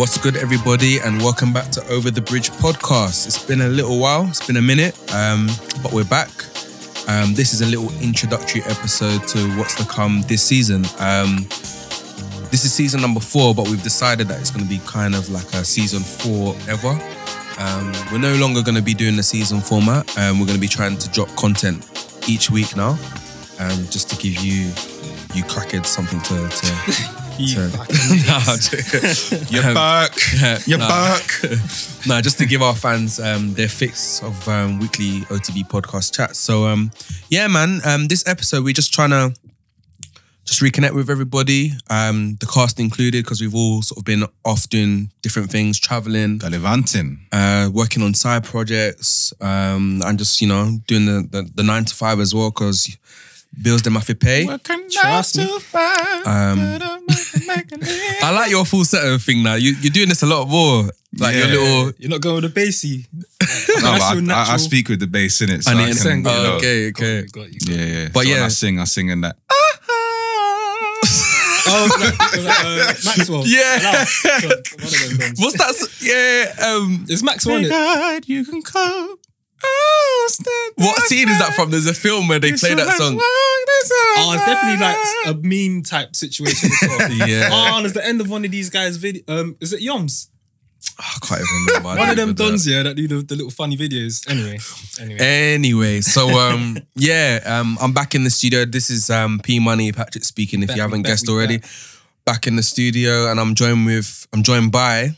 What's good, everybody, and welcome back to Over the Bridge podcast. It's been a little while, it's been a minute, um, but we're back. Um, this is a little introductory episode to what's to come this season. Um, this is season number four, but we've decided that it's going to be kind of like a season four ever. Um, we're no longer going to be doing the season format. Um, we're going to be trying to drop content each week now, um, just to give you you crackheads something to. to You to- fucking Nah, You're Um, back. You're nah. back. no, just to give our fans um, their fix of um, weekly OTB podcast chat. So, um, yeah, man, um, this episode we're just trying to just reconnect with everybody, um, the cast included, because we've all sort of been off doing different things, traveling, Gallivanting. uh, working on side projects, um, and just you know doing the the, the nine to five as well, because bills them have to pay. Trust me. Um, I like your full set of thing now. You, you're doing this a lot more, like your little. You're not going with the bassy. No, but I, I, I speak with the bass in it. So And I it- can, you Oh, know, okay, okay. Got you, got you. Yeah, yeah. But so when yeah. I sing, I sing in that. Oh, like, like, uh, Maxwell. Yeah. Allow. One of them dons. What's that? s- Yeah. Um, It's Maxwell on it. God, you can come. Oh, what scene is that from? There's a film where they play that song. Oh, it's definitely like a meme type situation. as well. Yeah. Oh, and it's the end of one of these guys' video. Um, is it Yoms? I can't even remember. One of them remember dons, yeah, that do the, the little funny videos. Anyway, anyway. Anyway, so um, yeah, um, I'm back in the studio. This is um, P Money Patrick speaking. If Back, you haven't back, guessed we already, back. in the studio, and I'm joined with I'm joined by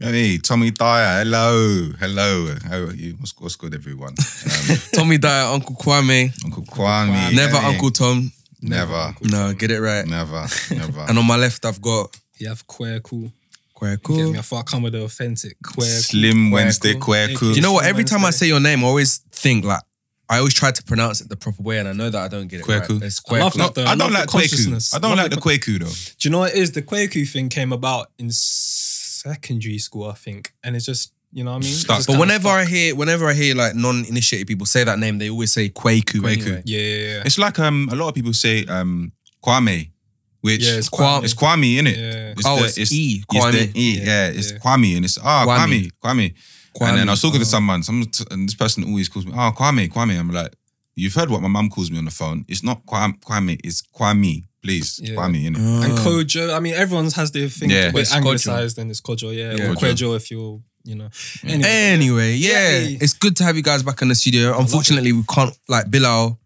Hey, Tommy Dyer. Hello. Hello. How are you? What's, what's good, everyone? Um, Tommy Dyer, Uncle Kwame, Uncle Kwame. never Hey. Uncle Tom. Never. No, get it right. Never. Never. And on my left, I've got You have queer cool. Queer Get Cool. me? I thought I come with the authentic queer Slim Wednesday, cool. queer cool. Do you know what? Every time I say your name, I always think like I always try to pronounce it the proper way, and I know that I don't get it right. Kweku. It's I love Kweku. that though. I I don't love like the Kweku. consciousness. I don't Love like the the Kweku though. Do you know what it is? The Quaku thing came about in secondary school, I think, and it's just you know what I mean. Stuck. But kinda whenever I hear, whenever I hear like non-initiated people say that name, they always say Kweku. Kweku. Anyway. yeah, yeah, yeah, It's like um a lot of people say um Kwame, which yeah, it's Kwame. Kwame. it's Kwame, innit? Yeah. Oh, it's E, It's the E, Yeah, yeah, it's yeah. Kwame, and it's ah Kwame. Kwame, Kwame. Kwame. And then I was talking to Oh. someone, some and this person always calls me, oh Kwame, Kwame. I'm like, you've heard what my mum calls me on the phone. It's not Kwame, Kwame it's Kwame, please, Yeah. Kwame, innit? Oh. And Kojo, I mean, everyone has their thing. Yeah. Yeah, It's anglicized and it's Kojo, yeah. Yeah. Or Kojo. Kojo if you're, you know. Anyway, Anyway, yeah, Yay. it's good to have you guys back in the studio. Unfortunately, we can't like Bilal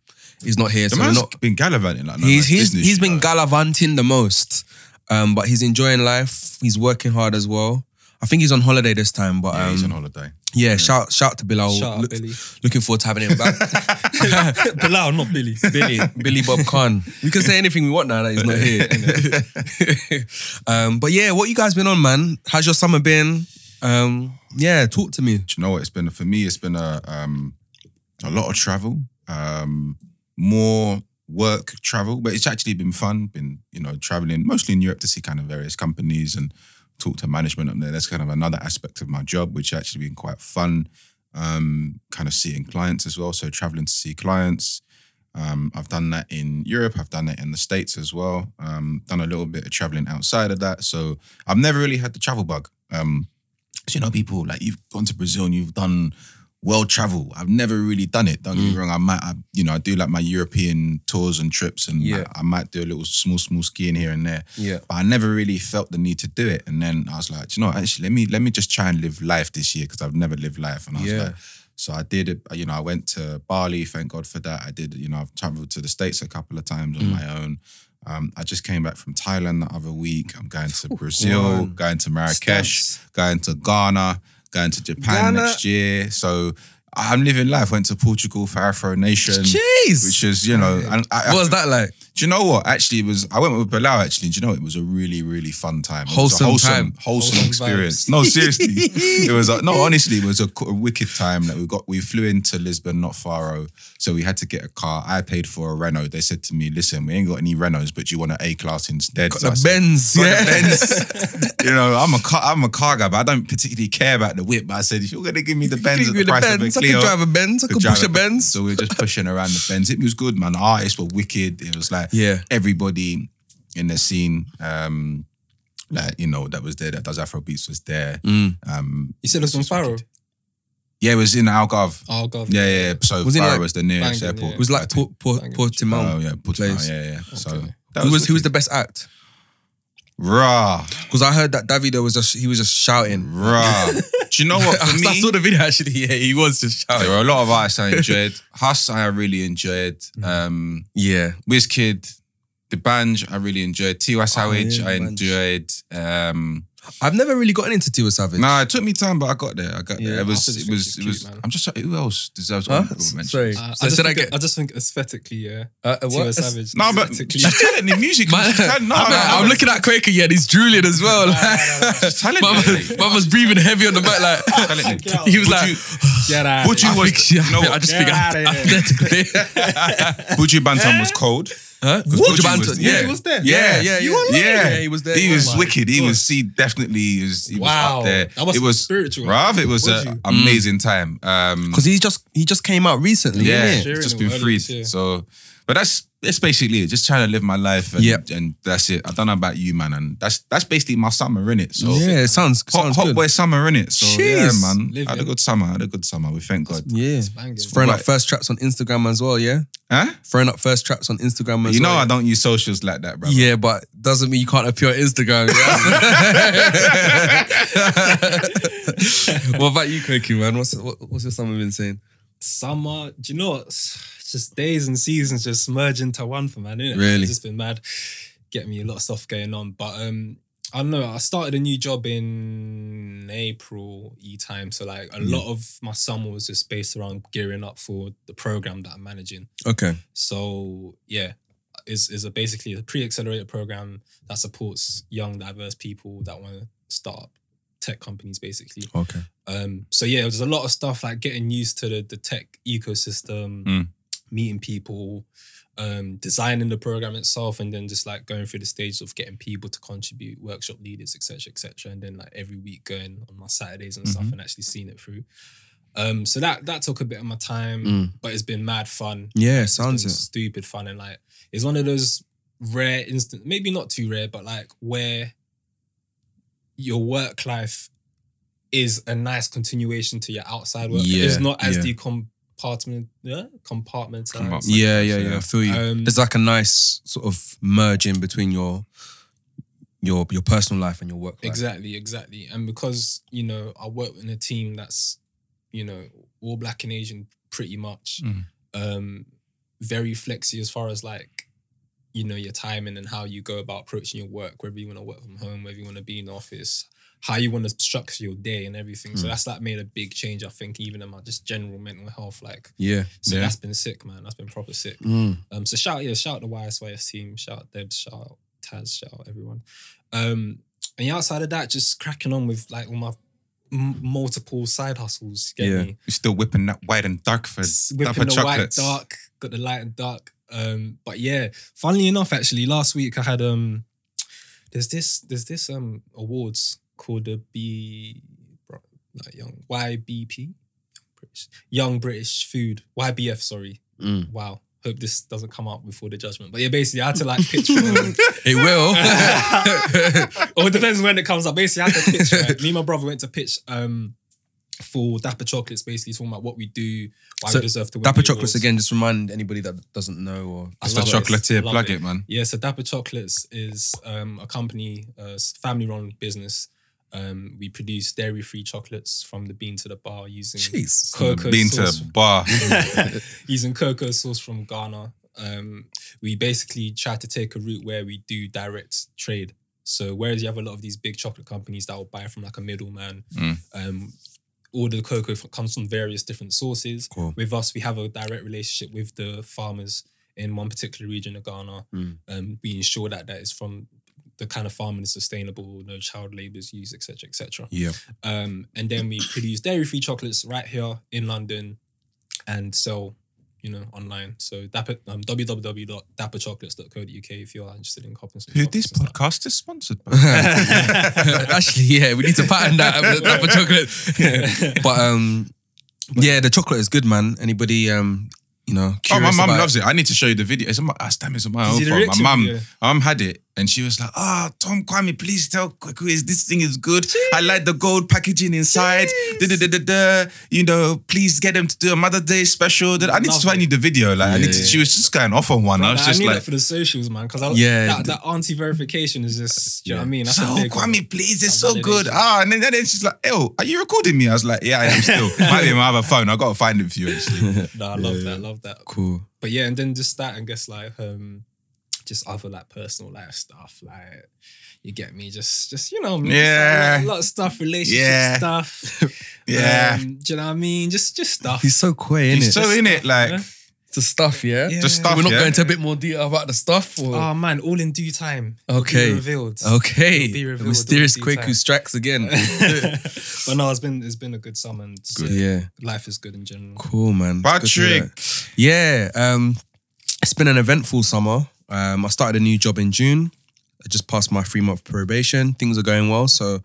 is not here, The so we're man's not. been gallivanting like no He's man's he's business, he's you been know. gallivanting the most, um, but he's enjoying life. He's working hard as well. I think he's on holiday this time, but yeah, um, he's on holiday. yeah, shout shout to Bilal. shout out Look- Billy. Looking forward to having him back. Bilal, not Billy. Billy, Billy Bob Khan. We can say anything we want now that he's not here. um, but yeah, what you guys been on, man? How's your summer been? Um, yeah, talk to me. Do you know what it's been for me? It's been a um a lot of travel, um, more work travel, but it's actually been fun. Been you know traveling mostly in Europe to see kind of various companies and talk to management up there. That's kind of another aspect of my job, which actually been quite fun. Um, kind of seeing clients as well. So traveling to see clients. Um, I've done that in Europe. I've done that in the States as well. Um, done a little bit of traveling outside of that. So I've never really had the travel bug. So, you know, people like you've gone to Brazil and you've done world travel. I've never really done it. Don't get me wrong. I might, I, you know, I do like my European tours and trips, and Yeah. I, I might do a little small, small skiing here and there. Yeah. But I never really felt the need to do it. And then I was like, "Do you know, what? actually, let me let me just try and live life this year because I've never lived life. And I was Yeah. like, so I did it. You know, I went to Bali. Thank God for that. I did. You know, I've traveled to the states a couple of times Mm. on my own. Um, I just came back from Thailand the other week. I'm going to Brazil, man. going to Marrakesh, going to Ghana, going to Japan Ghana. next year. So I'm living life. Went to Portugal for Afro Nation, Jeez. which is you know, and I, what was that like? do you know what? Actually, it was I went with Bilal. Actually, do you know it was a really, really fun time. It was a Wholesome wholesome, time. wholesome, Wholesome experience. vibes. No, seriously, it was a, no. Honestly, it was a, a wicked time that we got. We flew into Lisbon, not Faro, oh. so we had to get a car. I paid for a Renault. They said to me, "Listen, we ain't got any Renaults, but you want an A class instead." Got So I the said, Benz, Got yeah. the Benz. you know, I'm a car, I'm a car guy, but I don't particularly care about the whip. But I said, if you're gonna give me the Benz at the the price Benz. Of a could Clio, drive a Benz. I could drive push a Benz. So we were just pushing around the Benz. It was good, man. The artists were wicked. It was like Yeah. everybody in the scene. Um, like you know that was there that does Afro beats was there. Mm. Um, You said it was from Faro. yeah, it was in Algarve. Oh god. Yeah, yeah. yeah. So Was Faro like was the nearest Banging, airport. yeah. It was like I Port, think. Port, Banging. Portimao. Oh yeah, Portimao, place. yeah, yeah. So Okay. Who was who was the best act? Raw, Because I heard that Davido was just he was just shouting. raw. Do you know what? For I saw the video actually. Yeah, he was just shouting. there were a lot of artists I enjoyed. Huss, I really enjoyed. Mm. Um, Yeah, Wizkid, the Banj, I really enjoyed. Tiwa Savage, yeah, I enjoyed. Um, I've never really gotten into Tiwa Savage. nah, it took me time, but I got there. I got Yeah, there. It was, I it was, it was. cute, man. I'm just like, who else deserves Huh? honorable mention? Sorry. Uh, So I, just said I think, get- I just think aesthetically, yeah. Uh, uh, Tiwa what? Savage. No, but aesthetically. she's telling music. Man, she's telling, no, I'm, no, I'm no. looking at Quaker, yeah, and he's drooling as well. She's telling Mum, you. mum was breathing heavy on the back, like Telling he was Would like, you- Get out. Would you I was- think she, you know I what? just Get think outta here. aesthetically, Buju Banton was cold. Huh? Buju Buju Banton, was- yeah, yeah. He was there. yeah, yeah, You yeah, were yeah, Yeah, he was there. He Oh was my wicked. He was. He definitely he was. He was Wow. up there. That was it was spiritual. Rav, it was an you? amazing time. Um, because he just he just came out recently, yeah, yeah. It's just been freed. this year. So, but that's that's basically it. Just trying to live my life, and, Yeah. and that's it. I don't know about you, man, and that's that's basically my summer in it. So yeah, it sounds hot, sounds hot good. boy summer in it. So Jeez. yeah, man, Living. had a good summer. I Had a good summer. We thank God. Yeah, banging. throwing up first traps on Instagram as well. Yeah, Huh? throwing up first traps on Instagram as well. You know well. I don't use socials like that, bro. Yeah, but doesn't mean you can't appear on Instagram. yeah? what about you, Koki, man? What's what, what's your summer been saying? Summer, do you know what? Just days and seasons just merge into one for man, innit? Really? It's just been mad. Getting me a lot of stuff going on. But um, I don't know. I started a new job in April e time. So like a lot of my summer was just based around gearing up for the program that I'm managing. Okay, So yeah, is is a basically a pre-accelerated program that supports young diverse people that want to start up tech companies basically. okay, Um, so yeah, there's a lot of stuff like getting used to the, the tech ecosystem, Mm. Meeting people, um, designing the program itself, and then just like going through the stages of getting people to contribute, workshop leaders, etc., etc., and then like every week going on my Saturdays and stuff Mhm. and actually seeing it through. Um, so that that took a bit of my time, Mm. but it's been mad fun. yeah, sounds it. stupid fun and like it's one of those rare instant, maybe not too rare, but like where your work life is a nice continuation to your outside work. Yeah, it's not as yeah. Decompartment, yeah, compartmentalized. Compartment. Yeah, yeah, Yeah. yeah. I feel you. Um, There's like a nice sort of merging between your your your personal life and your work life. Exactly, exactly. And because, you know, I work in a team that's, you know, all black and Asian pretty much. Mm. Um, very flexy as far as like, you know, your timing and how you go about approaching your work, whether you want to work from home, whether you want to be in the office, how you want to structure your day and everything. So Mm. that's like made a big change, I think, even in my just general mental health. Like, Yeah. so Yeah. that's been sick, man. That's been proper sick. Mm. Um, so shout yeah, shout out the YSYS team, shout out Debs, shout out Taz, shout out everyone. Um, and yeah, outside of that, just cracking on with like all my m- multiple side hustles. Get Yeah. me? You're still whipping that white and dark for S- Whipping the chocolates. white dark, got the light and dark. Um, but yeah, funnily enough, actually, last week I had um, there's this there's this um awards called the B, like young YBP, British Young British Food YBF. Sorry, Mm. wow. Hope this doesn't come up before the judgment. But yeah, basically, I had to like pitch for. It will. or it depends when it comes up. Basically, I had to pitch. Right? Me and my brother went to pitch um, for Dapper Chocolates, basically talking about what we do, why So, we deserve to win. Dapper Chocolates again. Just remind anybody that doesn't know or It's the chocolatier. Plug it. it, man. Yeah, so Dapper Chocolates is um, a company, a family-run business. Um, we produce dairy-free chocolates from the bean to the bar using jeez. cocoa Been sauce. to bar. using cocoa sauce from Ghana. Um, we basically try to take a route where we do direct trade. So whereas you have a lot of these big chocolate companies that will buy from like a middleman, Mm. um, all the cocoa comes from various different sources. Cool. With us, we have a direct relationship with the farmers in one particular region of Ghana. Mm. Um, we ensure that that is from the kind of farming is sustainable, no child labour is used, etc., etc. Yeah. Um, and then we produce dairy-free chocolates right here in London and sell, you know, online. So dapper, um, www.dapperchocolates.co.uk if you are interested in copping some Who this and stuff. podcast is sponsored by. Actually, yeah, we need to patent that Dapper chocolate. but um, yeah, the chocolate is good, man. Anybody um, you know, Oh, my curious mum loves it. I need to show you the video. It's on my, ah, damn, it's on my Is own phone. My reaction mum, video? my mum had it And she was like, "Ah, Tom Kwame, please tell Quiz this thing is good. I like the gold packaging inside. Da, da, da. You know, please get them to do a Mother's Day special. I need to find you the video. Like, I need to, Yeah. she was just going off on one. I was just need like, for the socials, man. Because I Yeah. that, that auntie verification is just, do you know what I mean? That's so big. Kwame, please, it's so good. validation. Ah, and then, and then she's like, "Ew, are you recording me?" I was like, "Yeah, I am still. Might be my other phone. I got to find it for you." Actually. No, I love that, love that. Cool. But yeah, and then just that and guess like um just other like personal life stuff, like you get me, just just you know, man, Yeah. a lot of stuff, relationship Yeah. stuff. Yeah. Um, do you know what I mean? Just just stuff. He's so coy, innit? He's so in it, like, yeah. the stuff, yeah? Yeah. the stuff. We're not yeah? going into a bit more detail about the stuff? Or? Oh man, all in due time. It'll be Okay. revealed. okay. It'll be The mysterious in Kweku strikes again. but no, it's been it's been a good summer. And Good. yeah. Life is good in general. Cool, man. Good to hear Patrick. Yeah. Um, it's been an eventful summer. Um, I started a new job in June. I just passed my three month probation. Things are going well. So,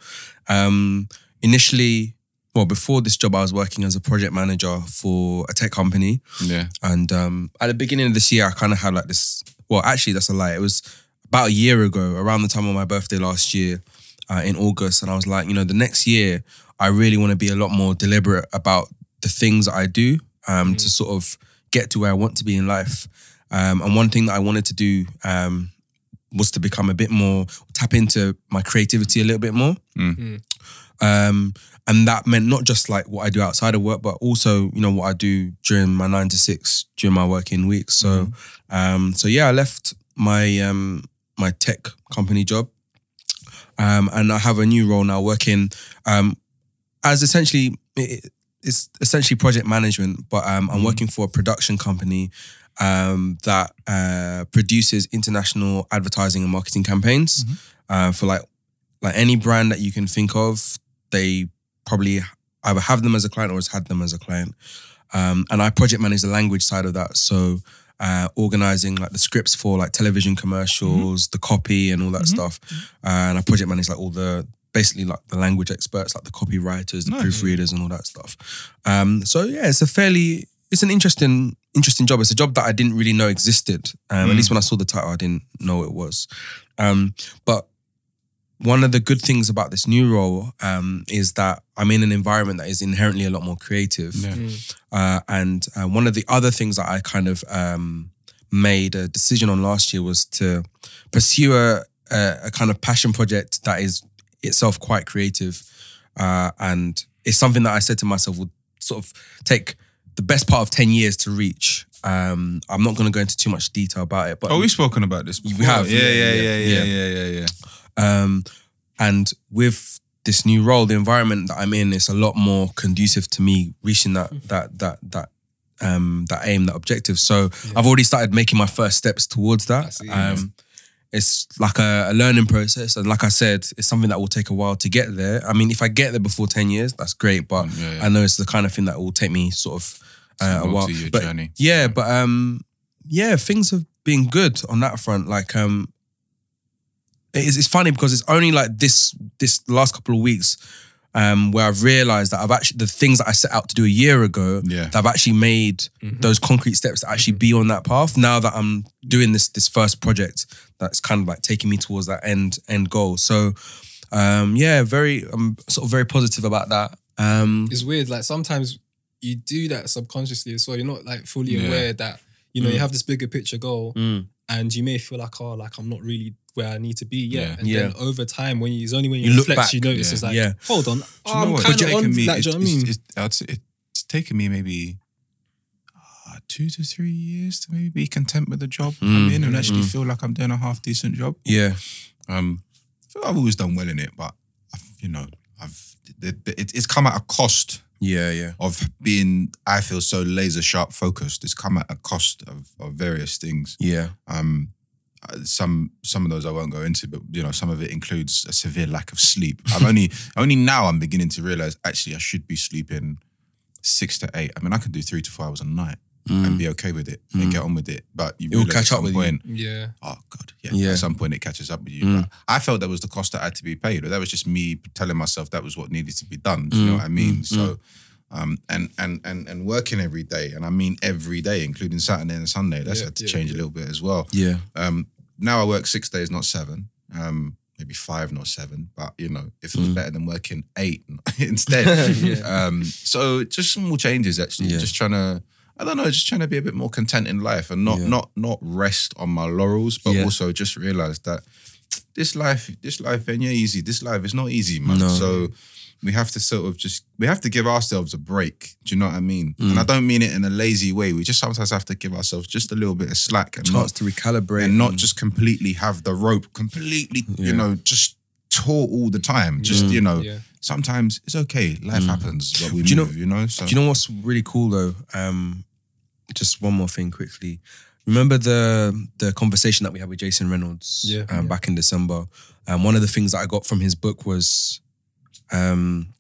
um, initially, well, before this job, I was working as a project manager for a tech company. Yeah. And um, at the beginning of this year, I kind of had like this. Well, actually, that's a lie. It was about a year ago, around the time of my birthday last year, uh, in August, and I was like, you know, the next year, I really want to be a lot more deliberate about the things that I do um, to sort of get to where I want to be in life. Um, and one thing that I wanted to do um, was to become a bit more tap into my creativity a little bit more. Mm. Um, and that meant not just like what I do outside of work, but also you know what I do during my nine to six during my working week. So, um, so yeah, I left my um my tech company job, um, and I have a new role now working um as essentially it, it's essentially project management, but um, I'm working for a production company um, that uh, produces international advertising and marketing campaigns uh, for like like any brand that you can think of. They probably either have them as a client or has had them as a client. Um, and I project manage the language side of that. So uh, organizing like the scripts for like television commercials, the copy and all that stuff. Uh, and I project manage like all the basically like the language experts, like the copywriters, the Nice. proofreaders, and all that stuff. Um, so yeah, it's a fairly it's an interesting interesting job. It's a job that I didn't really know existed. Um, At least when I saw the title, I didn't know it was. Um, but one of the good things about this new role um, is that I'm in an environment that is inherently a lot more creative. Yeah. Uh, and uh, one of the other things that I kind of um, made a decision on last year was to pursue a, a, a kind of passion project that is itself quite creative. Uh, and it's something that I said to myself would sort of take the best part of 10 years to reach. Um, I'm not going to go into too much detail about it, but Oh, we've spoken about this. Before. have, Yeah, yeah, yeah, yeah, yeah, yeah, yeah. yeah, yeah, yeah. Um, and with this new role, the environment that I'm in is a lot more conducive to me reaching that that that that um that aim, that objective. So I've already started making my first steps towards that. Um, it's like a, a learning process, and like I said, it's something that will take a while to get there. I mean, if I get there before ten years, that's great. But Yeah, yeah. I know it's the kind of thing that will take me sort of uh, a while. Multi-year But journey. yeah, but um, yeah, things have been good on that front. Like um, it's, it's funny because it's only like this this last couple of weeks um where I've realized that I've actually the things that I set out to do a year ago Yeah. that I've actually made those concrete steps to actually be on that path. Now that I'm doing this this first project that's kind of like taking me towards that end end goal. So um yeah, very I'm sort of very positive about that. Um it's weird. Like sometimes you do that subconsciously as well. You're not like fully Yeah. aware that you know you have this bigger picture goal, mm, and you may feel like oh, like I'm not really where I need to be yet. Yeah. And Yeah. then over time, when you, it's only when you, You look reflect, back, you notice yeah. it's like, Yeah. hold on, Do you oh, know I'm what? kind of on. taken me- like, do you know what I it's- mean? it's- I'd It's taken me maybe two to three years to maybe be content with the job I'm Mm, in and actually mm. feel like I'm doing a half decent job. yeah. Um, I feel I've always done well in it, but I've, you know, I've the, the, it, it's come at a cost Yeah, yeah. of being. I feel so laser sharp focused. It's come at a cost of, of various things. Yeah. Um, uh, some some of those I won't go into, but you know, some of it includes a severe lack of sleep. I've only only now I'm beginning to realize actually I should be sleeping six to eight. I mean, I can do three to four hours a night and be okay with it and get on with it. But you Mm. It will catch up some with you. yeah, Oh god, yeah. Yeah. At some point, it catches up with you. Mm. But I felt that was the cost that had to be paid. But that was just me telling myself that was what needed to be done. Do you know Mm, what I mean? mm, so, um, and and and and working every day, and I mean every day, including Saturday and Sunday. That's Yeah, had to yeah, change a little bit as well. Yeah. Um, now I work six days, not seven. Um, maybe five, not seven. But you know, it feels Mm. better than working eight instead. Yeah. um, so just small changes actually. Yeah. Just trying to. I don't know, just trying to be a bit more content in life and not Yeah. not not rest on my laurels, but Yeah. also just realize that this life, this life ain't easy. This life is not easy, man. No. So we have to sort of just we have to give ourselves a break. Do you know what I mean? Mm. And I don't mean it in a lazy way. We just sometimes have to give ourselves just a little bit of slack and chance not, to recalibrate and not just completely have the rope completely, Yeah. you know, just taut all the time. Just Mm. you know, Yeah. sometimes it's okay. Life Mm. happens, but we Do you know- move. You know, so Do you know what's really cool though? Um, just one more thing quickly. Remember the the conversation that we had with Jason Reynolds Yeah. um, Yeah. back in December? Um, one of the things that I got from his book was um,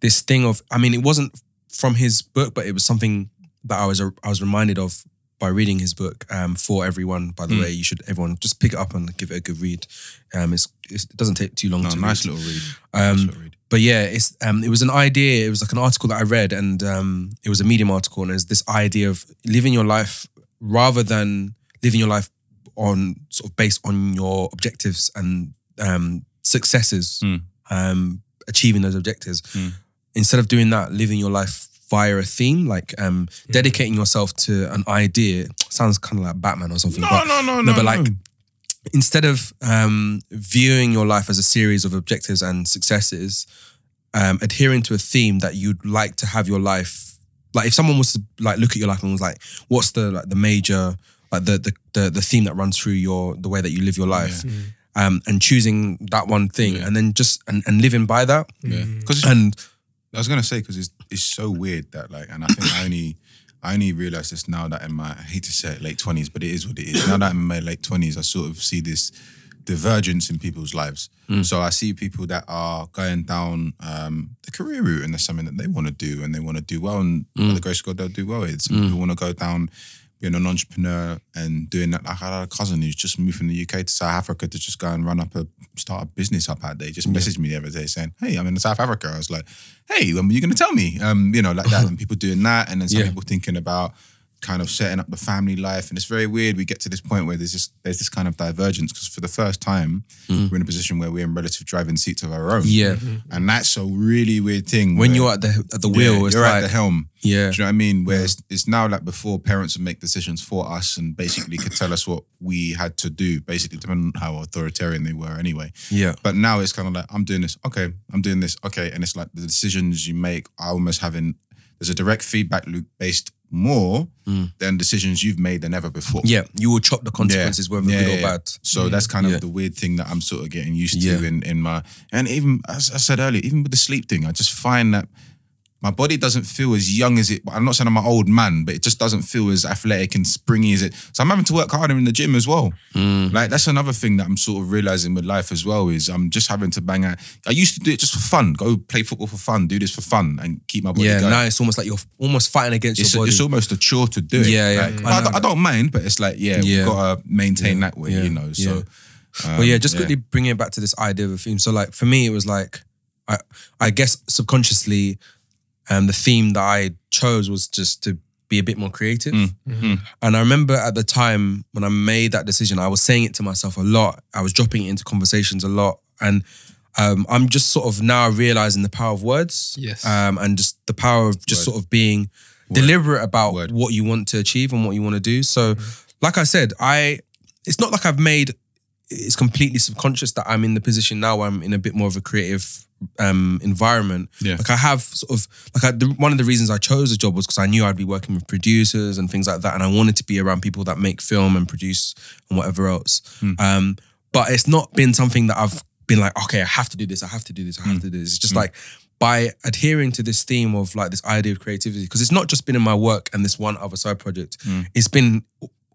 this thing of I mean, it wasn't from his book, but it was something that I was I was reminded of by reading his book. Um, for everyone, by the Mm. way, you should everyone just pick it up and give it a good read. Um, it's, it's it doesn't take too long no, to nice read. little read. Um, nice little read. but yeah, it's um, it was an idea. It was like an article that I read, and um, it was a Medium article, and it's this idea of living your life rather than living your life on sort of based on your objectives and um, successes, Mm. um, achieving those objectives. Mm. Instead of doing that, living your life via a theme, like um, dedicating yourself to an idea. Sounds kind of like Batman or something. No, but no, no, no, no, but like no. instead of um, viewing your life as a series of objectives and successes, um, adhering to a theme that you'd like to have your life. Like if someone was to like look at your life and was like, "What's the like the major like the the the, the theme that runs through your the way that you live your life?" Mm. Um, and choosing that one thing, Yeah. and then just and, and living by that, yeah, Mm. because and I was gonna say because it's it's so weird that like, and I think I only I only realized this now that in my I hate to say it late twenties, but it is what it is. Now that I'm in my late twenties, I sort of see this divergence in people's lives. Mm. So I see people that are going down um, the career route, and there's something that they want to do, and they want to do well, and by Mm. the grace of God, they'll do well. It's Mm. people want to go down. Being an entrepreneur and doing that, like I had a cousin who's just moved from the UK to South Africa to just go and run up a start a business up out there. He just Yeah. messaged me the other day saying, "Hey, I'm in South Africa." I was like, hey, when are you going to tell me? Um, you know, like that. And people doing that. And then some Yeah. people thinking about kind of setting up the family life. And it's very weird. We get to this point where there's this, there's this kind of divergence because for the first time, Mm. we're in a position where we're in relative driving seats of our own. yeah, And that's a really weird thing. when you're at the at the Yeah, wheel, it's you're like at the helm. yeah, Do you know what I mean? Where it's, it's now like before parents would make decisions for us and basically could tell us what we had to do, basically, depending on how authoritarian they were anyway. yeah, But now it's kind of like, I'm doing this, okay, I'm doing this, okay. And it's like the decisions you make are almost having, there's a direct feedback loop based more Mm. than decisions you've made than ever before. yeah. You will chop the consequences, whether Yeah, good or yeah, yeah. bad. So that's kind of Yeah. the weird thing that I'm sort of getting used to in, in my, and even, as I said earlier, even with the sleep thing, I just find that my body doesn't feel as young as it, I'm not saying I'm an old man, but it just doesn't feel as athletic and springy as it. So I'm having to work harder in the gym as well. Mm. Like that's another thing that I'm sort of realizing with life as well is I'm just having to bang out. I used to do it just for fun, go play football for fun, do this for fun, and keep my body Yeah, going. now it's almost like you're almost fighting against it's, your body. it's almost a chore to do it. Yeah, yeah. Like, I I, know I don't mind, but it's like yeah, Yeah. we've got to maintain Yeah, that way, yeah, you know. So, um, But yeah, just quickly bringing it back to this idea of a theme. So like for me, it was like, I I guess subconsciously, um, the theme that I chose was just to be a bit more creative. Mm, Mhm. And I remember at the time when I made that decision, I was saying it to myself a lot. I was dropping it into conversations a lot, and um, I'm just sort of now realizing the power of words. Yes. Um, and just the power of just Word. sort of being Word. deliberate about Word. what you want to achieve and what you want to do. So, like I said, I it's not like I've made it's completely subconscious that I'm in the position now where I'm in a bit more of a creative um, environment. Yeah. Like I have sort of like I, the, one of the reasons I chose the job was because I knew I'd be working with producers and things like that, and I wanted to be around people that make film and produce and whatever else. Hmm. Um, but it's not been something that I've been like, okay, I have to do this, I have to do this, I have Hmm. to do this. It's just Hmm. like by adhering to this theme of like this idea of creativity, because it's not just been in my work and this one other side project. Hmm. It's been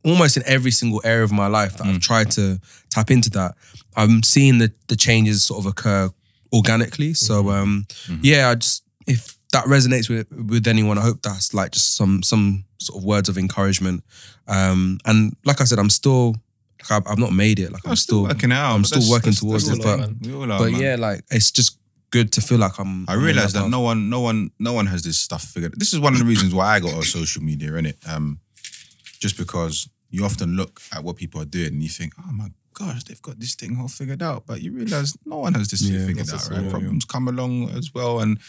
almost in every single area of my life that Hmm. I've tried to tap into that. I'm seeing the the changes sort of occur organically. So um, Mhm. yeah, I just if that resonates with with anyone, I hope that's like just some some sort of words of encouragement. Um, and like I said, I'm still like I've, not made it. Like I'm, I'm still working out. I'm still that's- working that's- towards it, but- are, all are, but man. yeah, like it's just good to feel like I'm. I I'm on realized that that no one, no one, no one has this stuff figured. This is one of the reasons why I got on social media, innit? Um, just because you often look at what people are doing and you think, oh my gosh, they've got this thing all figured out. But you realize no one has this thing Yeah, figured out, right? Problems come along as well, and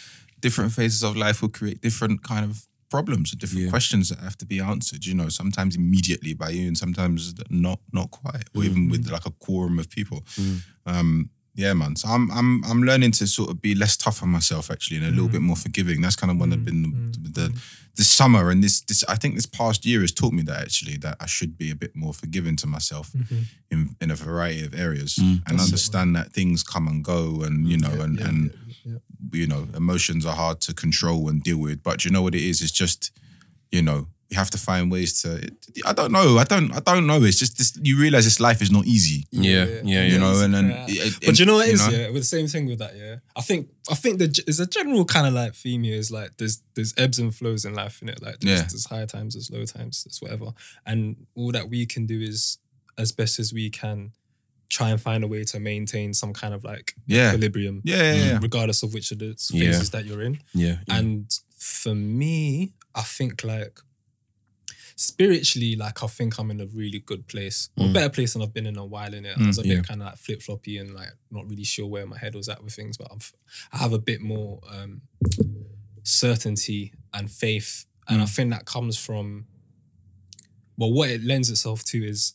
different phases of life will create different kind of problems and different Yeah. questions that have to be answered. You know, sometimes immediately by you, and sometimes not not quite, or even with like a quorum of people. Mm. Um, yeah, man. So I'm I'm I'm learning to sort of be less tough on myself actually, and a little bit more forgiving. That's kind of one of been the, the this summer and this this I think this past year has taught me that actually that I should be a bit more forgiving to myself mm-hmm. in in a variety of areas mm, and That's it, understand that things come and go and you know and Yeah, and yeah, you know emotions are hard to control and deal with. But you know what it is? It's just you know you have to find ways to. I don't know. I don't. I don't know. It's just this. You realize this life is not easy. Yeah, yeah, You yeah. know, and then. Yeah. it- But you know what it is, know? yeah? With the same thing with that, yeah. I think I think the, there's a general kind of like theme here is like there's there's ebbs and flows in life, in it. Like there's, Yeah. there's high times, there's low times, there's whatever. And all that we can do is as best as we can try and find a way to maintain some kind of like Yeah. equilibrium. Yeah, yeah, yeah. Mm, regardless of which of the phases Yeah. that you're in. yeah, yeah. And for me, I think like spiritually, like I think I'm in a really good place. Or Mm. a better place than I've been in a while in it. I Mm, was a yeah. bit kind of like flip floppy and like not really sure where my head was at with things, but I'm, I have a bit more um, certainty and faith. And I Mm. think that comes from, well, what it lends itself to is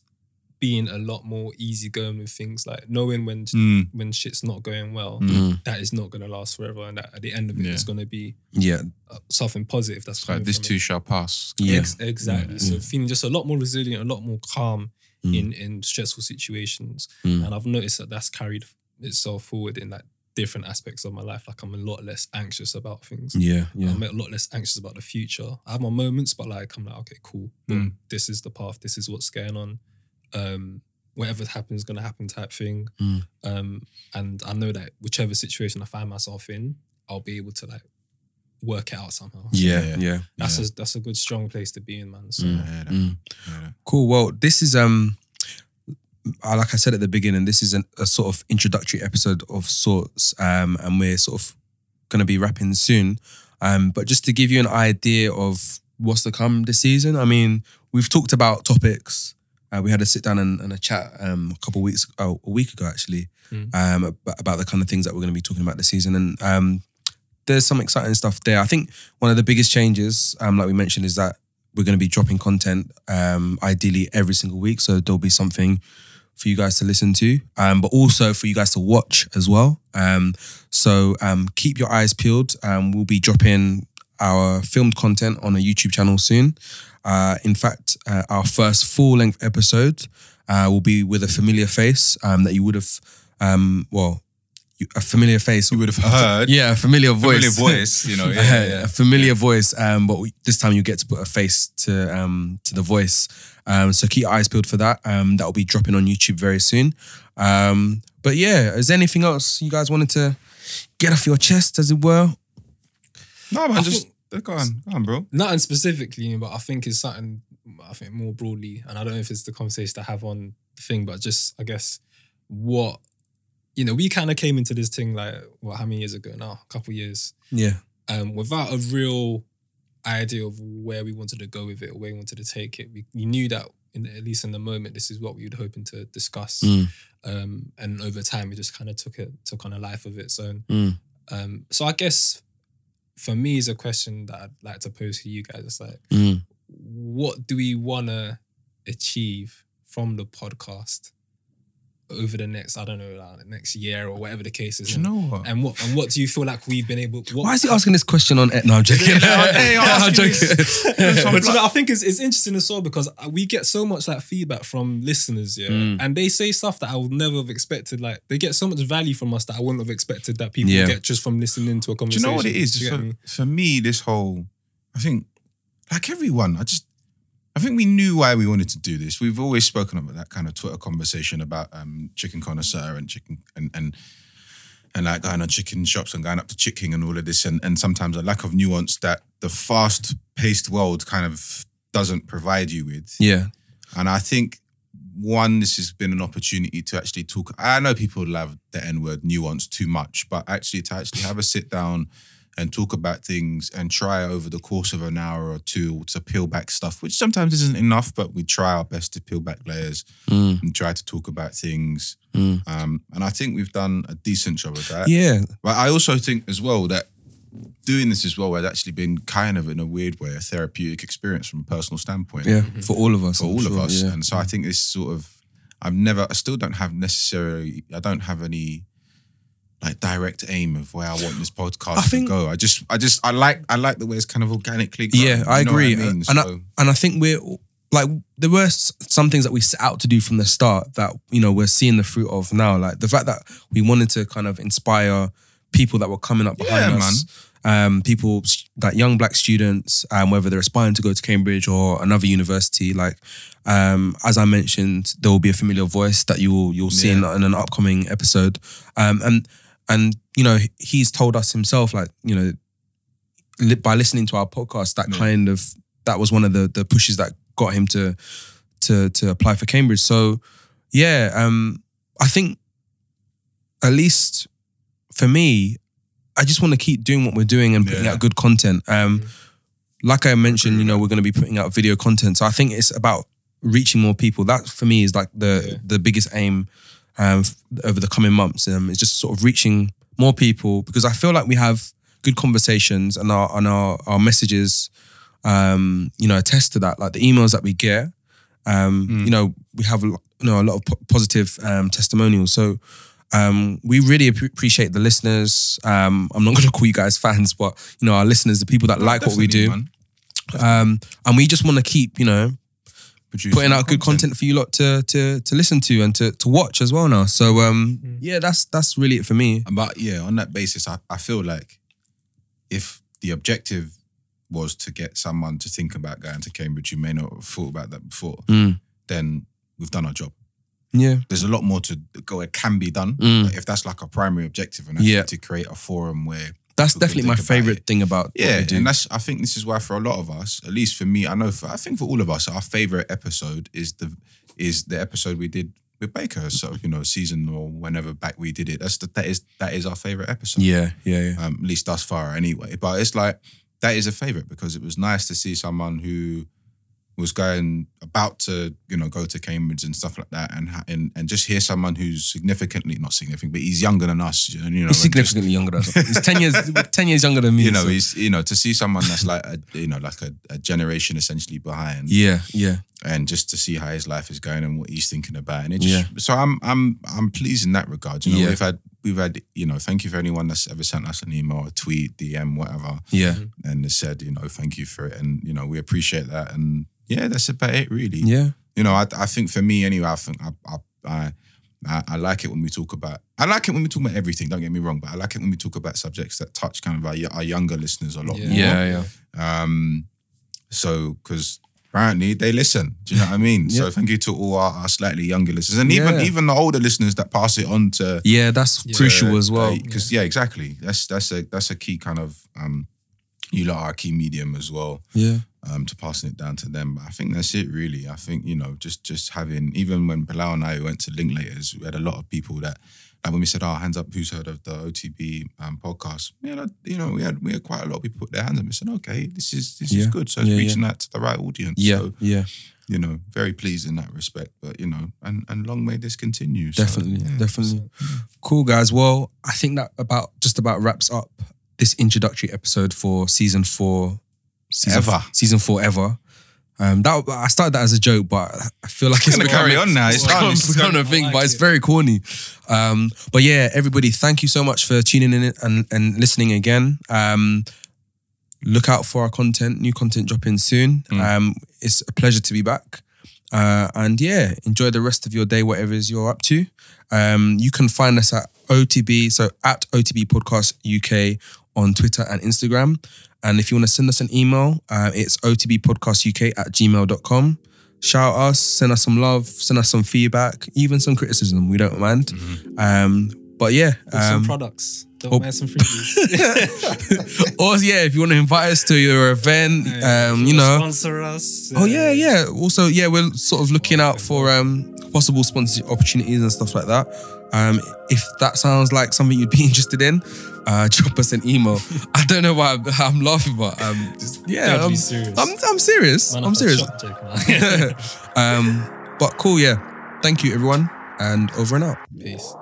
being a lot more easygoing with things, like knowing when Mm, when shit's not going well, Mm. that is not going to last forever, and that at the end of it, Yeah. it's going to be yeah, uh, something positive that's it's like this too it. shall pass. yeah. Ex- exactly. Yeah. So feeling just a lot more resilient, a lot more calm Mm. in in stressful situations, Mm. and I've noticed that that's carried itself forward in like different aspects of my life. Like I'm a lot less anxious about things. Yeah, yeah. I'm a lot less anxious about the future. I have my moments, but like I'm like, okay, cool. Boom. This is the path. This is what's going on. Um, whatever happens, gonna happen type thing. Mm. Um, and I know that whichever situation I find myself in, I'll be able to like work it out somehow. Yeah, Yeah. yeah. That's Yeah. a that's a good strong place to be in, man. So Mm. I hear that. Mm. I hear that. Cool. Well, this is um, uh, like I said at the beginning, this is an, a sort of introductory episode of sorts, um, and we're sort of going to be wrapping soon. Um, but just to give you an idea of what's to come this season, I mean, we've talked about topics. Uh, we had a sit down and, and a chat um, a couple of weeks, oh, a week ago actually, Mm. um, about, the kind of things that we're going to be talking about this season, and um, there's some exciting stuff there. I think one of the biggest changes, um, like we mentioned, is that we're going to be dropping content um, ideally every single week. So there'll be something for you guys to listen to, um, but also for you guys to watch as well. Um, so um, keep your eyes peeled. Um, we'll be dropping our filmed content on a YouTube channel soon. Uh, in fact, uh, our first full length episode uh, will be with a familiar face um, that you would have, um, well, you- a familiar face. You would have heard. Yeah, a familiar voice. Familiar voice, you know. Yeah, yeah. a familiar voice, um, but we, this time you get to put a face to um, to the voice. Um, so keep your eyes peeled for that. Um, that will be dropping on YouTube very soon. Um, but yeah, is there anything else you guys wanted to get off your chest, as it were? No, man, I just go on, go on, bro. nothing specifically, but I think it's something I think more broadly, and I don't know if it's the conversation to have on the thing, but just I guess what you know, we kind of came into this thing like what how many years ago now? A couple years. Yeah, um, without a real idea of where we wanted to go with it or where we wanted to take it. We, we knew that, in, at least in the moment, this is what we were hoping to discuss. Mm. Um, and over time, we just kind of took it, took on a life of its own. Mm. Um, so I guess for me, is a question that I'd like to pose to you guys. It's like, Mm. what do we want to achieve from the podcast over the next, I don't know, like, the next year or whatever the case is? Do you know what? And what and what do you feel like we've been able? What, why is he asking this question on? No, I'm joking. Hey, I'm I'm joking. but you know, I think it's, it's interesting as well because we get so much like feedback from listeners, yeah, Mm. and they say stuff that I would never have expected. Like they get so much value from us that I wouldn't have expected that people Yeah. get just from listening to a conversation. Do you know what it is? Do you get For, me? for me, this whole, I think, like everyone, I just, I think we knew why we wanted to do this. We've always spoken about that kind of Twitter conversation about um, chicken connoisseur and chicken and and and like going on chicken shops and going up to chicken and all of this, and and sometimes a lack of nuance that the fast-paced world kind of doesn't provide you with. Yeah, And I think one, this has been an opportunity to actually talk. I know people love the N word nuance too much, but actually to actually have a sit down and talk about things and try over the course of an hour or two to peel back stuff, which sometimes isn't enough, but we try our best to peel back layers Mm, and try to talk about things. mm. Um, and I think we've done a decent job of that. Yeah, But I also think as well that doing this as well has actually been kind of in a weird way a therapeutic experience from a personal standpoint yeah, for all of us. for I'm all sure, of us. Yeah. And so I think this sort of I've never I still don't have necessarily I don't have any like direct aim of where I want this podcast I think- to go. I just I just I like I like the way it's kind of organically grown. Yeah, I You know what agree. mean? and, So- I, and I think we're like there were some things that we set out to do from the start that you know we're seeing the fruit of now. Like the fact that we wanted to kind of inspire people that were coming up behind Yeah, us, um, people like young black students, um, whether they're aspiring to go to Cambridge or another university. Like um, as I mentioned, there will be a familiar voice that you will you'll see in, in an upcoming episode, um, and and you know he's told us himself like you know li- by listening to our podcast, that Yeah. kind of that was one of the the pushes that got him to to to apply for Cambridge. So yeah, um, I think at least for me, I just want to keep doing what we're doing and putting Yeah. out good content. Um, like I mentioned, you know, we're going to be putting out video content. So I think it's about reaching more people. That for me is like the Yeah. the biggest aim um, over the coming months. Um, it's just sort of reaching more people because I feel like we have good conversations and our and our our messages, um, you know, attest to that. Like the emails that we get, um, Mm. you know, we have a lot, you know a lot of po- positive um, testimonials. So. Um, we really ap- appreciate the listeners. Um, I'm not going to call you guys fans, but you know our listeners, the people that like what we do, um, and we just want to keep, you know, Producing putting out good content for you lot to to to listen to and to to watch as well now. So um, Mm. yeah, that's that's really it for me. But yeah, on that basis, I, I feel like if the objective was to get someone to think about going to Cambridge you may not have thought about that before, Mm. then we've done our job. Yeah, There's a lot more to go. It can be done. Mm. But if that's like a primary objective, and Yeah. to create a forum where that's definitely my favorite it. thing about Yeah, and that's I think this is why for a lot of us, at least for me, I know for I think for all of us, our favorite episode is the is the episode we did with Baker. So you know, season or whenever back we did it. That's the, that is that is our favorite episode. yeah, yeah, yeah. Um, at least thus far, anyway. But it's like that is a favorite because it was nice to see someone who was going about to you know go to Cambridge and stuff like that, and and and just hear someone who's significantly not significant, but he's younger than us. You know, you know, He's and just- significantly younger than us. He's ten years ten years younger than me. you know, so- he's you know to see someone that's like a you know like a, a generation essentially behind, yeah, yeah, and just to see how his life is going and what he's thinking about, and it just Yeah. so I'm I'm I'm pleased in that regard. You know, Yeah. we've had we've had you know thank you for anyone that's ever sent us an email, a tweet, DM, whatever, yeah, mm-hmm. and has said you know thank you for it, and you know we appreciate that, and yeah, that's about it really. yeah, You know, I I think for me anyway, I think I I. I I, I like it when we talk about. I like it when we talk about everything. Don't get me wrong, but I like it when we talk about subjects that touch kind of our, our younger listeners a lot Yeah. more. yeah, yeah. Um, so because apparently they listen. Do you know what I mean? yeah. So thank you to all our, our slightly younger listeners, and even Yeah. even the older listeners that pass it on to Yeah, that's Yeah. crucial as well. Because yeah. exactly. That's that's a that's a key kind of um, you lot are a key medium as well Yeah, um, to passing it down to them. But I think that's it really. I think, you know, just just having even when Bilal and I went to Linklaters, we had a lot of people that like when we said, Oh, hands up, who's heard of the OTB um, podcast? You know, you know, we had we had quite a lot of people put their hands up and said, Okay, this is this is good. So it's Yeah, reaching out to the right audience. yeah, So, yeah. you know, very pleased in that respect. But you know, and and long may this continue. So, Definitely, yeah. definitely. Cool, guys. Well, I think that about just about wraps up this introductory episode for season four. Season Ever. season four ever. Um, that I started that as a joke, but I feel like it's gonna becoming- carry on now. It's It's done. It's become a thing, I but like it's very corny. Um, but yeah, everybody, thank you so much for tuning in and, and listening again. Um, look out for our content, new content dropping soon. Mm. Um, it's a pleasure to be back. Uh, and yeah, enjoy the rest of your day, whatever it is you're up to. Um, you can find us at OTB, so at OTB Podcast UK on Twitter and Instagram. And if you want to send us an email, uh, it's otbpodcastuk at gmail.com. Shout us, send us some love, send us some feedback, even some criticism. We don't mind. Um, but yeah. Or some Um, products. Don't oh. buy some freebies. or yeah, if you want to invite us to your event, Yeah, um, you know. sponsor us. Oh yeah, yeah. Also, yeah, we're sort of looking out for um possible sponsorship opportunities and stuff like that. Um, if that sounds like something you'd be interested in, uh, drop us an email. I don't know why I'm, I'm laughing, but um, just, yeah, I'm, serious. I'm I'm serious. Man, I'm serious. joke um, but cool, yeah. Thank you, everyone, and over and out. Peace.